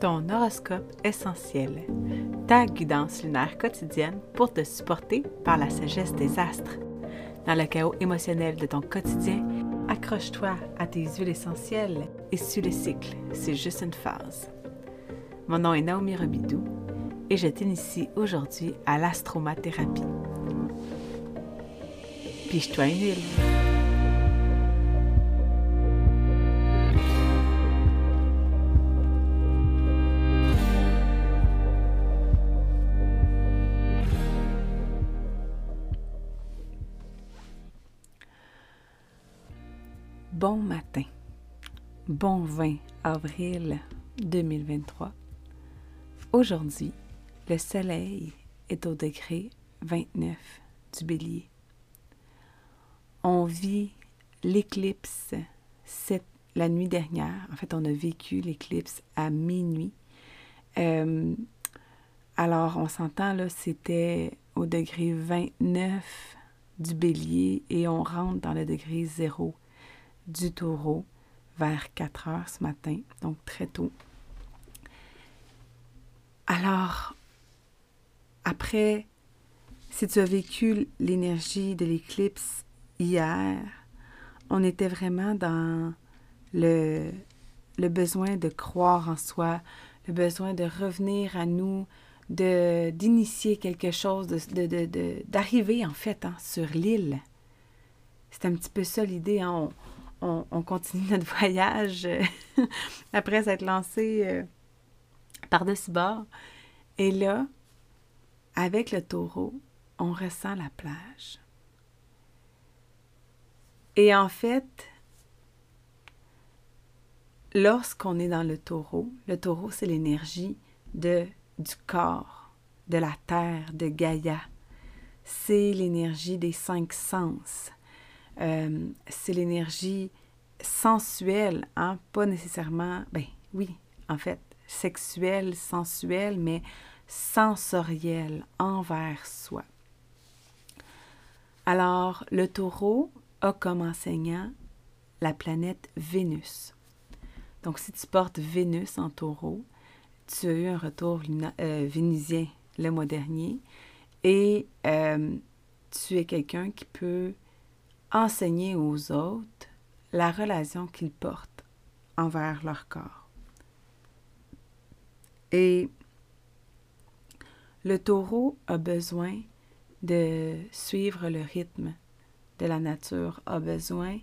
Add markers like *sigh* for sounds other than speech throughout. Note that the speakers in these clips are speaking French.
ton horoscope essentiel, ta guidance lunaire quotidienne pour te supporter par la sagesse des astres. Dans le chaos émotionnel de ton quotidien, accroche-toi à tes huiles essentielles et suis le cycle, c'est juste une phase. Mon nom est Naomi Robidou et je t'initie aujourd'hui à l'astromathérapie. Piche-toi une huile. Bon matin. Bon 20 avril 2023. Aujourd'hui, le soleil est au degré 29 du bélier. On vit l'éclipse la nuit dernière. En fait, on a vécu l'éclipse à minuit. Euh, alors, on s'entend, là, c'était au degré 29 du bélier et on rentre dans le degré 0 du taureau vers 4 heures ce matin, donc très tôt. Alors, après, si tu as vécu l'énergie de l'éclipse hier, on était vraiment dans le, besoin de croire en soi, le besoin de revenir à nous, de d'initier quelque chose, d'arriver de, de, en fait hein, sur l'île. C'est un petit peu ça l'idée. Hein? Continue notre *laughs* voyage euh, après s'être lancé euh, par-dessus bord. Et là, avec le taureau, on ressent la plage. Et en fait, lorsqu'on est dans le taureau, le taureau, c'est l'énergie de, du corps, de la terre, de Gaïa. C'est l'énergie des cinq sens. Euh, c'est l'énergie sensuelle, hein? pas nécessairement, ben oui, en fait, sexuelle, sensuelle, mais sensorielle envers soi. Alors, le taureau a comme enseignant la planète Vénus. Donc, si tu portes Vénus en taureau, tu as eu un retour euh, vénusien le mois dernier et euh, tu es quelqu'un qui peut enseigner aux autres la relation qu'ils portent envers leur corps. Et le taureau a besoin de suivre le rythme de la nature, a besoin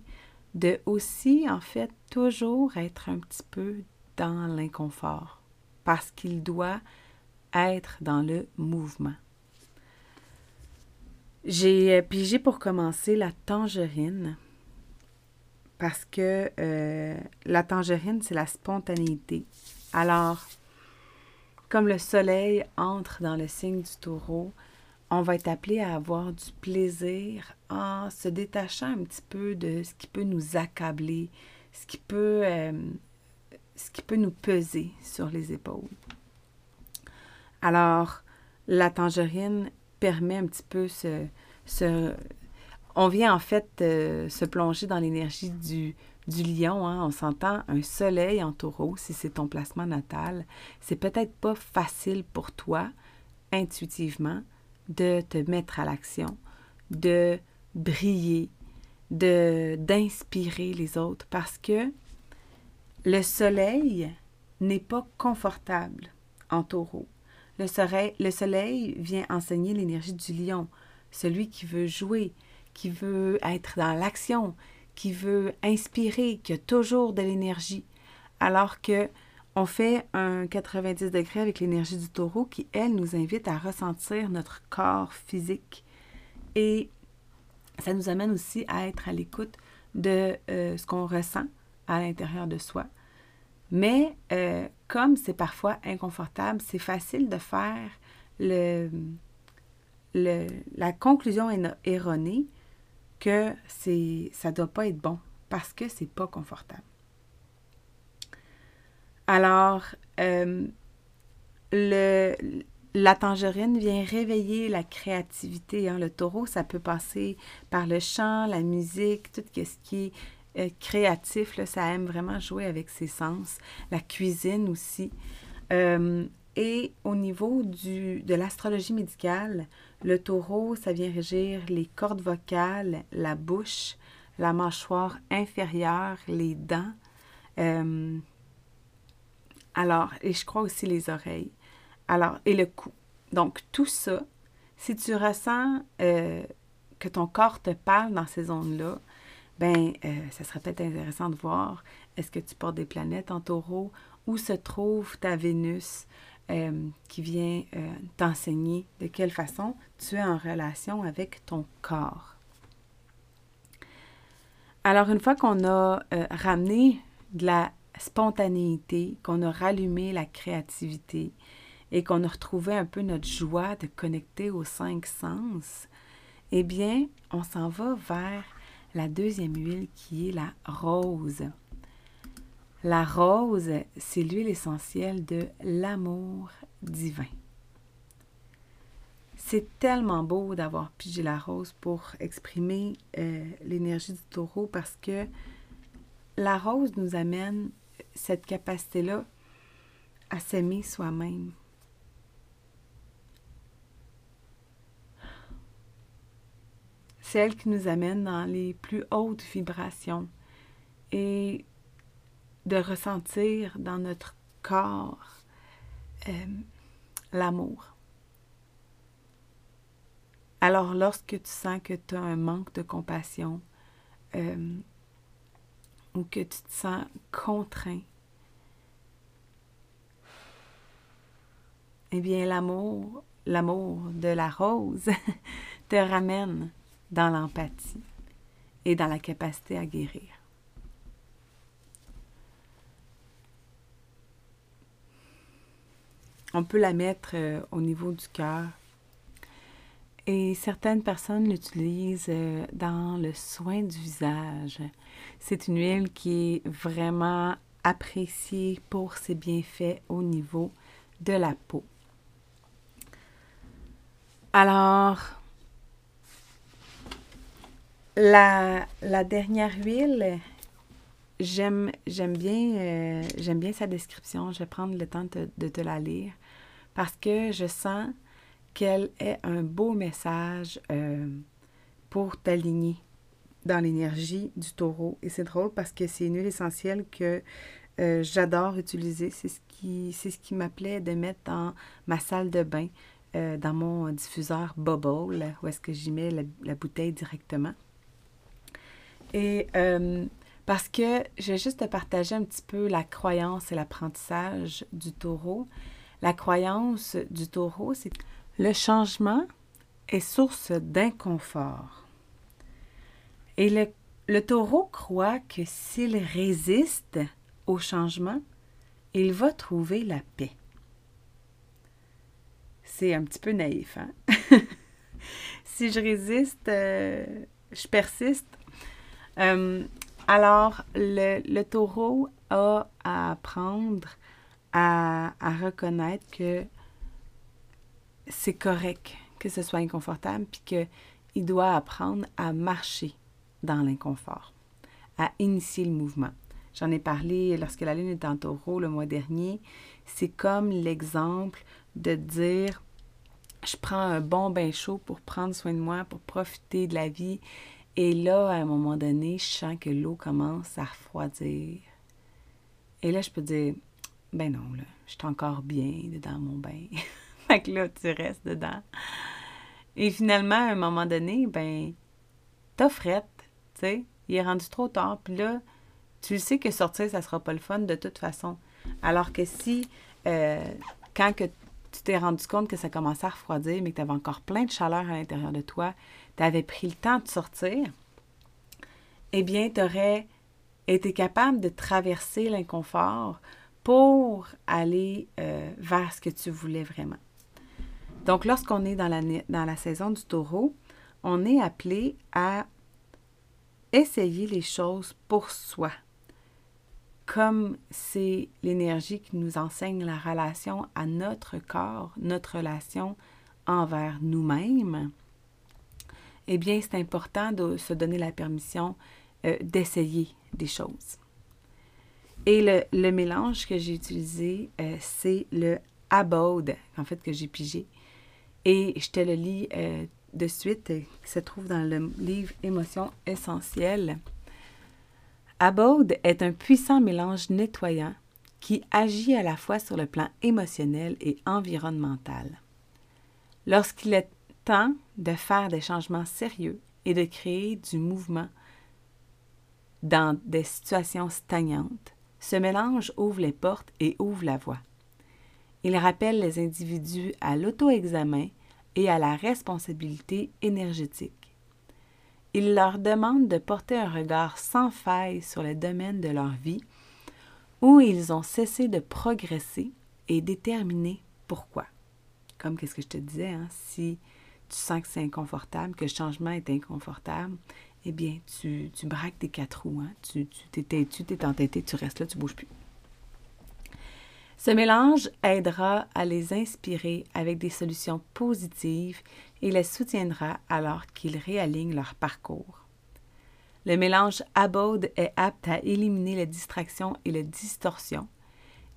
de aussi, en fait, toujours être un petit peu dans l'inconfort, parce qu'il doit être dans le mouvement. J'ai euh, pigé pour commencer la tangerine parce que euh, la tangerine, c'est la spontanéité. Alors, comme le soleil entre dans le signe du taureau, on va être appelé à avoir du plaisir en se détachant un petit peu de ce qui peut nous accabler, ce qui peut, euh, ce qui peut nous peser sur les épaules. Alors, la tangerine permet un petit peu ce, on vient en fait euh, se plonger dans l'énergie du, du lion. Hein. On s'entend un soleil en taureau, si c'est ton placement natal. C'est peut-être pas facile pour toi, intuitivement, de te mettre à l'action, de briller, de d'inspirer les autres parce que le soleil n'est pas confortable en taureau. Le soleil, le soleil vient enseigner l'énergie du lion, celui qui veut jouer, qui veut être dans l'action, qui veut inspirer, qui a toujours de l'énergie. Alors que on fait un 90 degrés avec l'énergie du taureau qui, elle, nous invite à ressentir notre corps physique. Et ça nous amène aussi à être à l'écoute de euh, ce qu'on ressent à l'intérieur de soi. Mais euh, comme c'est parfois inconfortable, c'est facile de faire le, le, la conclusion erronée que ça ne doit pas être bon parce que c'est pas confortable. Alors, euh, le, la tangerine vient réveiller la créativité. Hein. Le taureau, ça peut passer par le chant, la musique, tout ce qui euh, créatif. Là, ça aime vraiment jouer avec ses sens. La cuisine aussi. Euh, et au niveau du, de l'astrologie médicale, le taureau, ça vient régir les cordes vocales, la bouche, la mâchoire inférieure, les dents. Euh, alors, et je crois aussi les oreilles. Alors, et le cou. Donc, tout ça, si tu ressens que ton corps te parle dans ces zones-là, ben, euh, ça serait peut-être intéressant de voir est-ce que tu portes des planètes en taureau, où se trouve ta Vénus euh, qui vient t'enseigner? De quelle façon tu es en relation avec ton corps? Alors, une fois qu'on a ramené de la spontanéité, qu'on a rallumé la créativité et qu'on a retrouvé un peu notre joie de connecter aux cinq sens, eh bien, on s'en va vers la deuxième huile qui est la rose. La rose, c'est l'huile essentielle de l'amour divin. C'est tellement beau d'avoir pigé la rose pour exprimer euh, l'énergie du taureau parce que la rose nous amène cette capacité-là à s'aimer soi-même. C'est elle qui nous amène dans les plus hautes vibrations et de ressentir dans notre corps euh, l'amour. Alors lorsque tu sens que tu as un manque de compassion, euh, ou que tu te sens contraint, eh bien l'amour, l'amour de la rose *laughs* te ramène dans l'empathie et dans la capacité à guérir. On peut la mettre euh, au niveau du cœur et certaines personnes l'utilisent euh, dans le soin du visage. C'est une huile qui est vraiment appréciée pour ses bienfaits au niveau de la peau. Alors, la, dernière huile, j'aime bien, euh, j'aime bien sa description. Je vais prendre le temps de te la lire parce que je sens qu'elle ait un beau message euh, pour t'aligner dans l'énergie du taureau. Et c'est drôle parce que c'est une huile essentielle que euh, j'adore utiliser. C'est ce qui, c'est ce m'appelait de mettre dans ma salle de bain, dans mon diffuseur Bubble, où est-ce que j'y mets la, bouteille directement. Et parce que je vais juste te partager un petit peu la croyance et l'apprentissage du taureau. La croyance du taureau, c'est le changement est source d'inconfort. Et le, taureau croit que s'il résiste au changement, il va trouver la paix. C'est un petit peu naïf, hein? *laughs* si je résiste, euh, je persiste. Euh, alors, le, taureau a à apprendre à reconnaître que c'est correct que ce soit inconfortable, puis qu'il doit apprendre à marcher dans l'inconfort, à initier le mouvement. J'en ai parlé lorsque la lune est en taureau le mois dernier. C'est comme l'exemple de dire je prends un bon bain chaud pour prendre soin de moi, pour profiter de la vie. Et là, à un moment donné, je sens que l'eau commence à refroidir. Et là, je peux dire, ben non, là, je suis encore bien dans mon bain. *laughs* fait que là, tu restes dedans. Et finalement, à un moment donné, ben, t'as frette, tu sais. Il est rendu trop tard. Puis là, tu sais que sortir, ça sera pas le fun de toute façon. Alors que si, euh, quand que tu t'es rendu compte que ça commençait à refroidir, mais que tu avais encore plein de chaleur à l'intérieur de toi, tu avais pris le temps de sortir, eh bien, tu aurais été capable de traverser l'inconfort pour aller euh, vers ce que tu voulais vraiment. Donc, lorsqu'on est dans la, dans la saison du taureau, on est appelé à essayer les choses pour soi. Comme c'est l'énergie qui nous enseigne la relation à notre corps, notre relation envers nous-mêmes, eh bien, c'est important de se donner la permission euh, d'essayer des choses. Et le, mélange que j'ai utilisé, euh, c'est le Abode, en fait, que j'ai pigé. Et je te le lis euh, de suite, qui se trouve dans le livre Émotions essentielles. Abode est un puissant mélange nettoyant qui agit à la fois sur le plan émotionnel et environnemental. Lorsqu'il est de faire des changements sérieux et de créer du mouvement dans des situations stagnantes, ce mélange ouvre les portes et ouvre la voie. Il rappelle les individus à l'auto-examen et à la responsabilité énergétique. Il leur demande de porter un regard sans faille sur les domaines de leur vie où ils ont cessé de progresser et déterminer pourquoi. Comme qu'est-ce que je te disais, hein, si tu sens que c'est inconfortable, que le changement est inconfortable, eh bien, tu, tu braques tes quatre roues. Hein. Tu t'es tu es entêté, tu restes là, tu bouges plus. Ce mélange aidera à les inspirer avec des solutions positives et les soutiendra alors qu'ils réalignent leur parcours. Le mélange abode est apte à éliminer les distractions et les distorsions.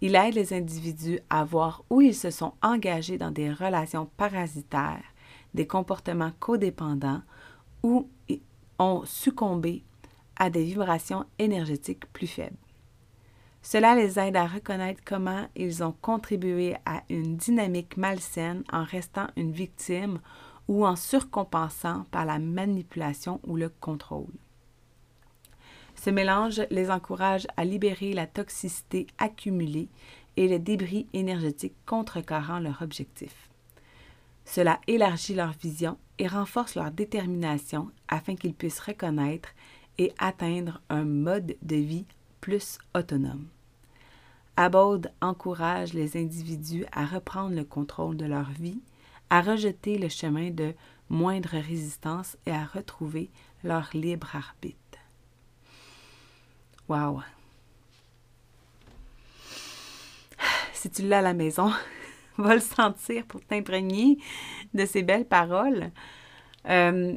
Il aide les individus à voir où ils se sont engagés dans des relations parasitaires, des comportements codépendants ou ont succombé à des vibrations énergétiques plus faibles. Cela les aide à reconnaître comment ils ont contribué à une dynamique malsaine en restant une victime ou en surcompensant par la manipulation ou le contrôle. Ce mélange les encourage à libérer la toxicité accumulée et les débris énergétiques contrecarrant leur objectif. Cela élargit leur vision et renforce leur détermination afin qu'ils puissent reconnaître et atteindre un mode de vie plus autonome. Abode encourage les individus à reprendre le contrôle de leur vie, à rejeter le chemin de moindre résistance et à retrouver leur libre arbitre. Wow! *sighs* Si tu l'as à la maison, *laughs* va le sentir pour t'imprégner de ces belles paroles. Euh,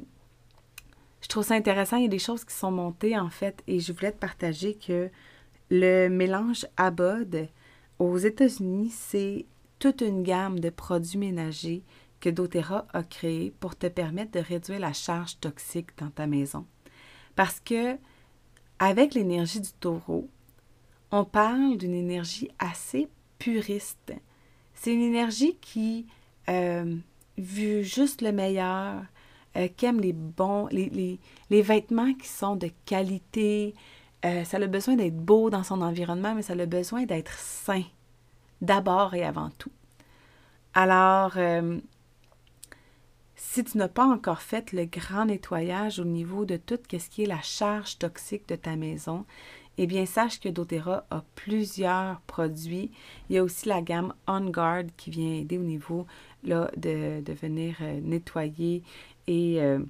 je trouve ça intéressant. Il y a des choses qui sont montées, en fait, et je voulais te partager que le mélange Abod aux États-Unis, c'est toute une gamme de produits ménagers que doTERRA a créé pour te permettre de réduire la charge toxique dans ta maison. Parce que avec l'énergie du taureau, on parle d'une énergie assez puriste. C'est une énergie qui euh, vu juste le meilleur, euh, aime les bons, les, vêtements qui sont de qualité. Euh, ça a besoin d'être beau dans son environnement, mais ça a besoin d'être sain, d'abord et avant tout. Alors, si tu n'as pas encore fait le grand nettoyage au niveau de tout ce qui est la charge toxique de ta maison, eh bien, sache que doTERRA a plusieurs produits. Il y a aussi la gamme On Guard qui vient aider au niveau là, de, venir euh, nettoyer et euh,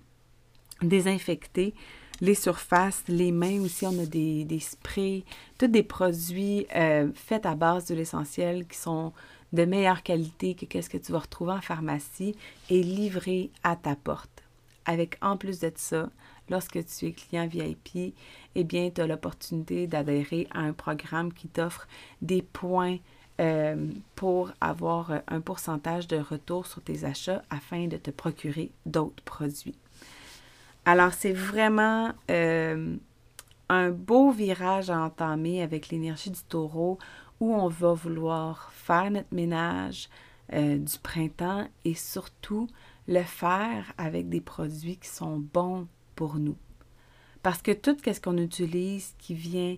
désinfecter les surfaces, les mains aussi, on a des, sprays, tous des produits euh, faits à base de l'essentiel qui sont de meilleure qualité que qu'est-ce que tu vas retrouver en pharmacie et livré à ta porte. Avec en plus de ça, lorsque tu es client VIP, eh bien, tu as l'opportunité d'adhérer à un programme qui t'offre des points euh, pour avoir un pourcentage de retour sur tes achats afin de te procurer d'autres produits. Alors, c'est vraiment euh, un beau virage à entamer avec l'énergie du taureau où on va vouloir faire notre ménage euh, du printemps et surtout le faire avec des produits qui sont bons pour nous. Parce que tout ce qu'on utilise qui vient,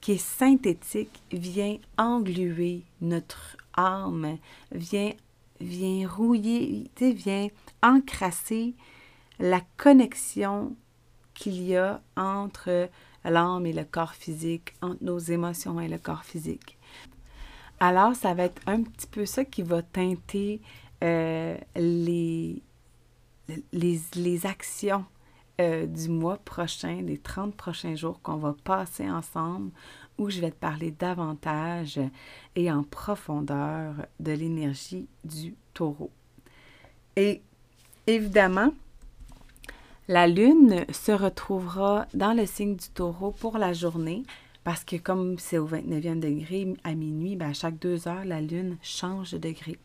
qui est synthétique, vient engluer notre âme, vient, vient rouiller, vient encrasser la connexion qu'il y a entre l'âme et le corps physique, entre nos émotions et le corps physique. Alors, ça va être un petit peu ça qui va teinter euh, les, les, actions euh, du mois prochain, des 30 prochains jours qu'on va passer ensemble, où je vais te parler davantage et en profondeur de l'énergie du taureau. Et évidemment, la lune se retrouvera dans le signe du taureau pour la journée Parce que comme c'est au 29e degré à minuit, ben à chaque deux heures, la Lune change de degré.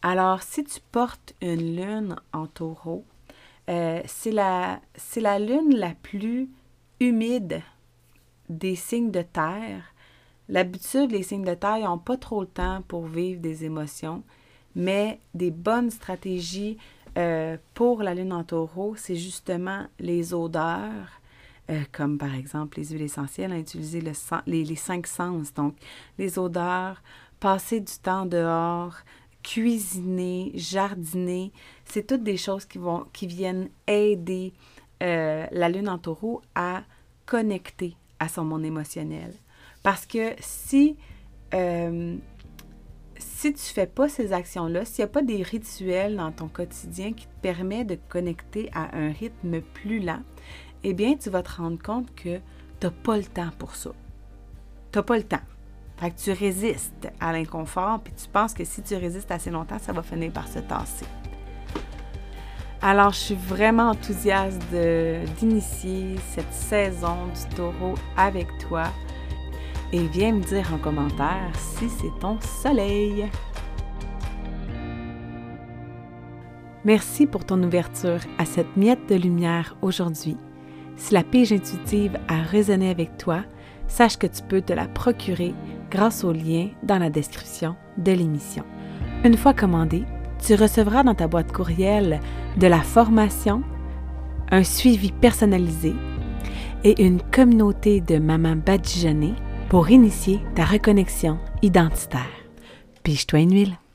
Alors, si tu portes une Lune en taureau, euh, c'est la, Lune la plus humide des signes de terre. L'habitude, les signes de terre n'ont pas trop le temps pour vivre des émotions, mais des bonnes stratégies euh, pour la lune en taureau, c'est justement les odeurs, euh, comme par exemple les huiles essentielles, utiliser le les, les, cinq sens. Donc, les odeurs, passer du temps dehors, cuisiner, jardiner, c'est toutes des choses qui, vont, qui viennent aider euh, la lune en taureau à connecter à son monde émotionnel. Parce que si si tu fais pas ces actions-là, s'il n'y a pas des rituels dans ton quotidien qui te permettent de connecter à un rythme plus lent, eh bien, tu vas te rendre compte que tu n'as pas le temps pour ça. Tu n'as pas le temps. Fait que tu résistes à l'inconfort, puis tu penses que si tu résistes assez longtemps, ça va finir par se tasser. Alors, je suis vraiment enthousiaste d'initier cette saison du taureau avec toi et viens me dire en commentaire si c'est ton soleil. Merci pour ton ouverture à cette miette de lumière aujourd'hui. Si la pige intuitive a résonné avec toi, sache que tu peux te la procurer grâce au lien dans la description de l'émission. Une fois commandée, tu recevras dans ta boîte courriel de la formation, un suivi personnalisé et une communauté de mamans badigeonnées pour initier ta reconnexion identitaire. Pige-toi une huile.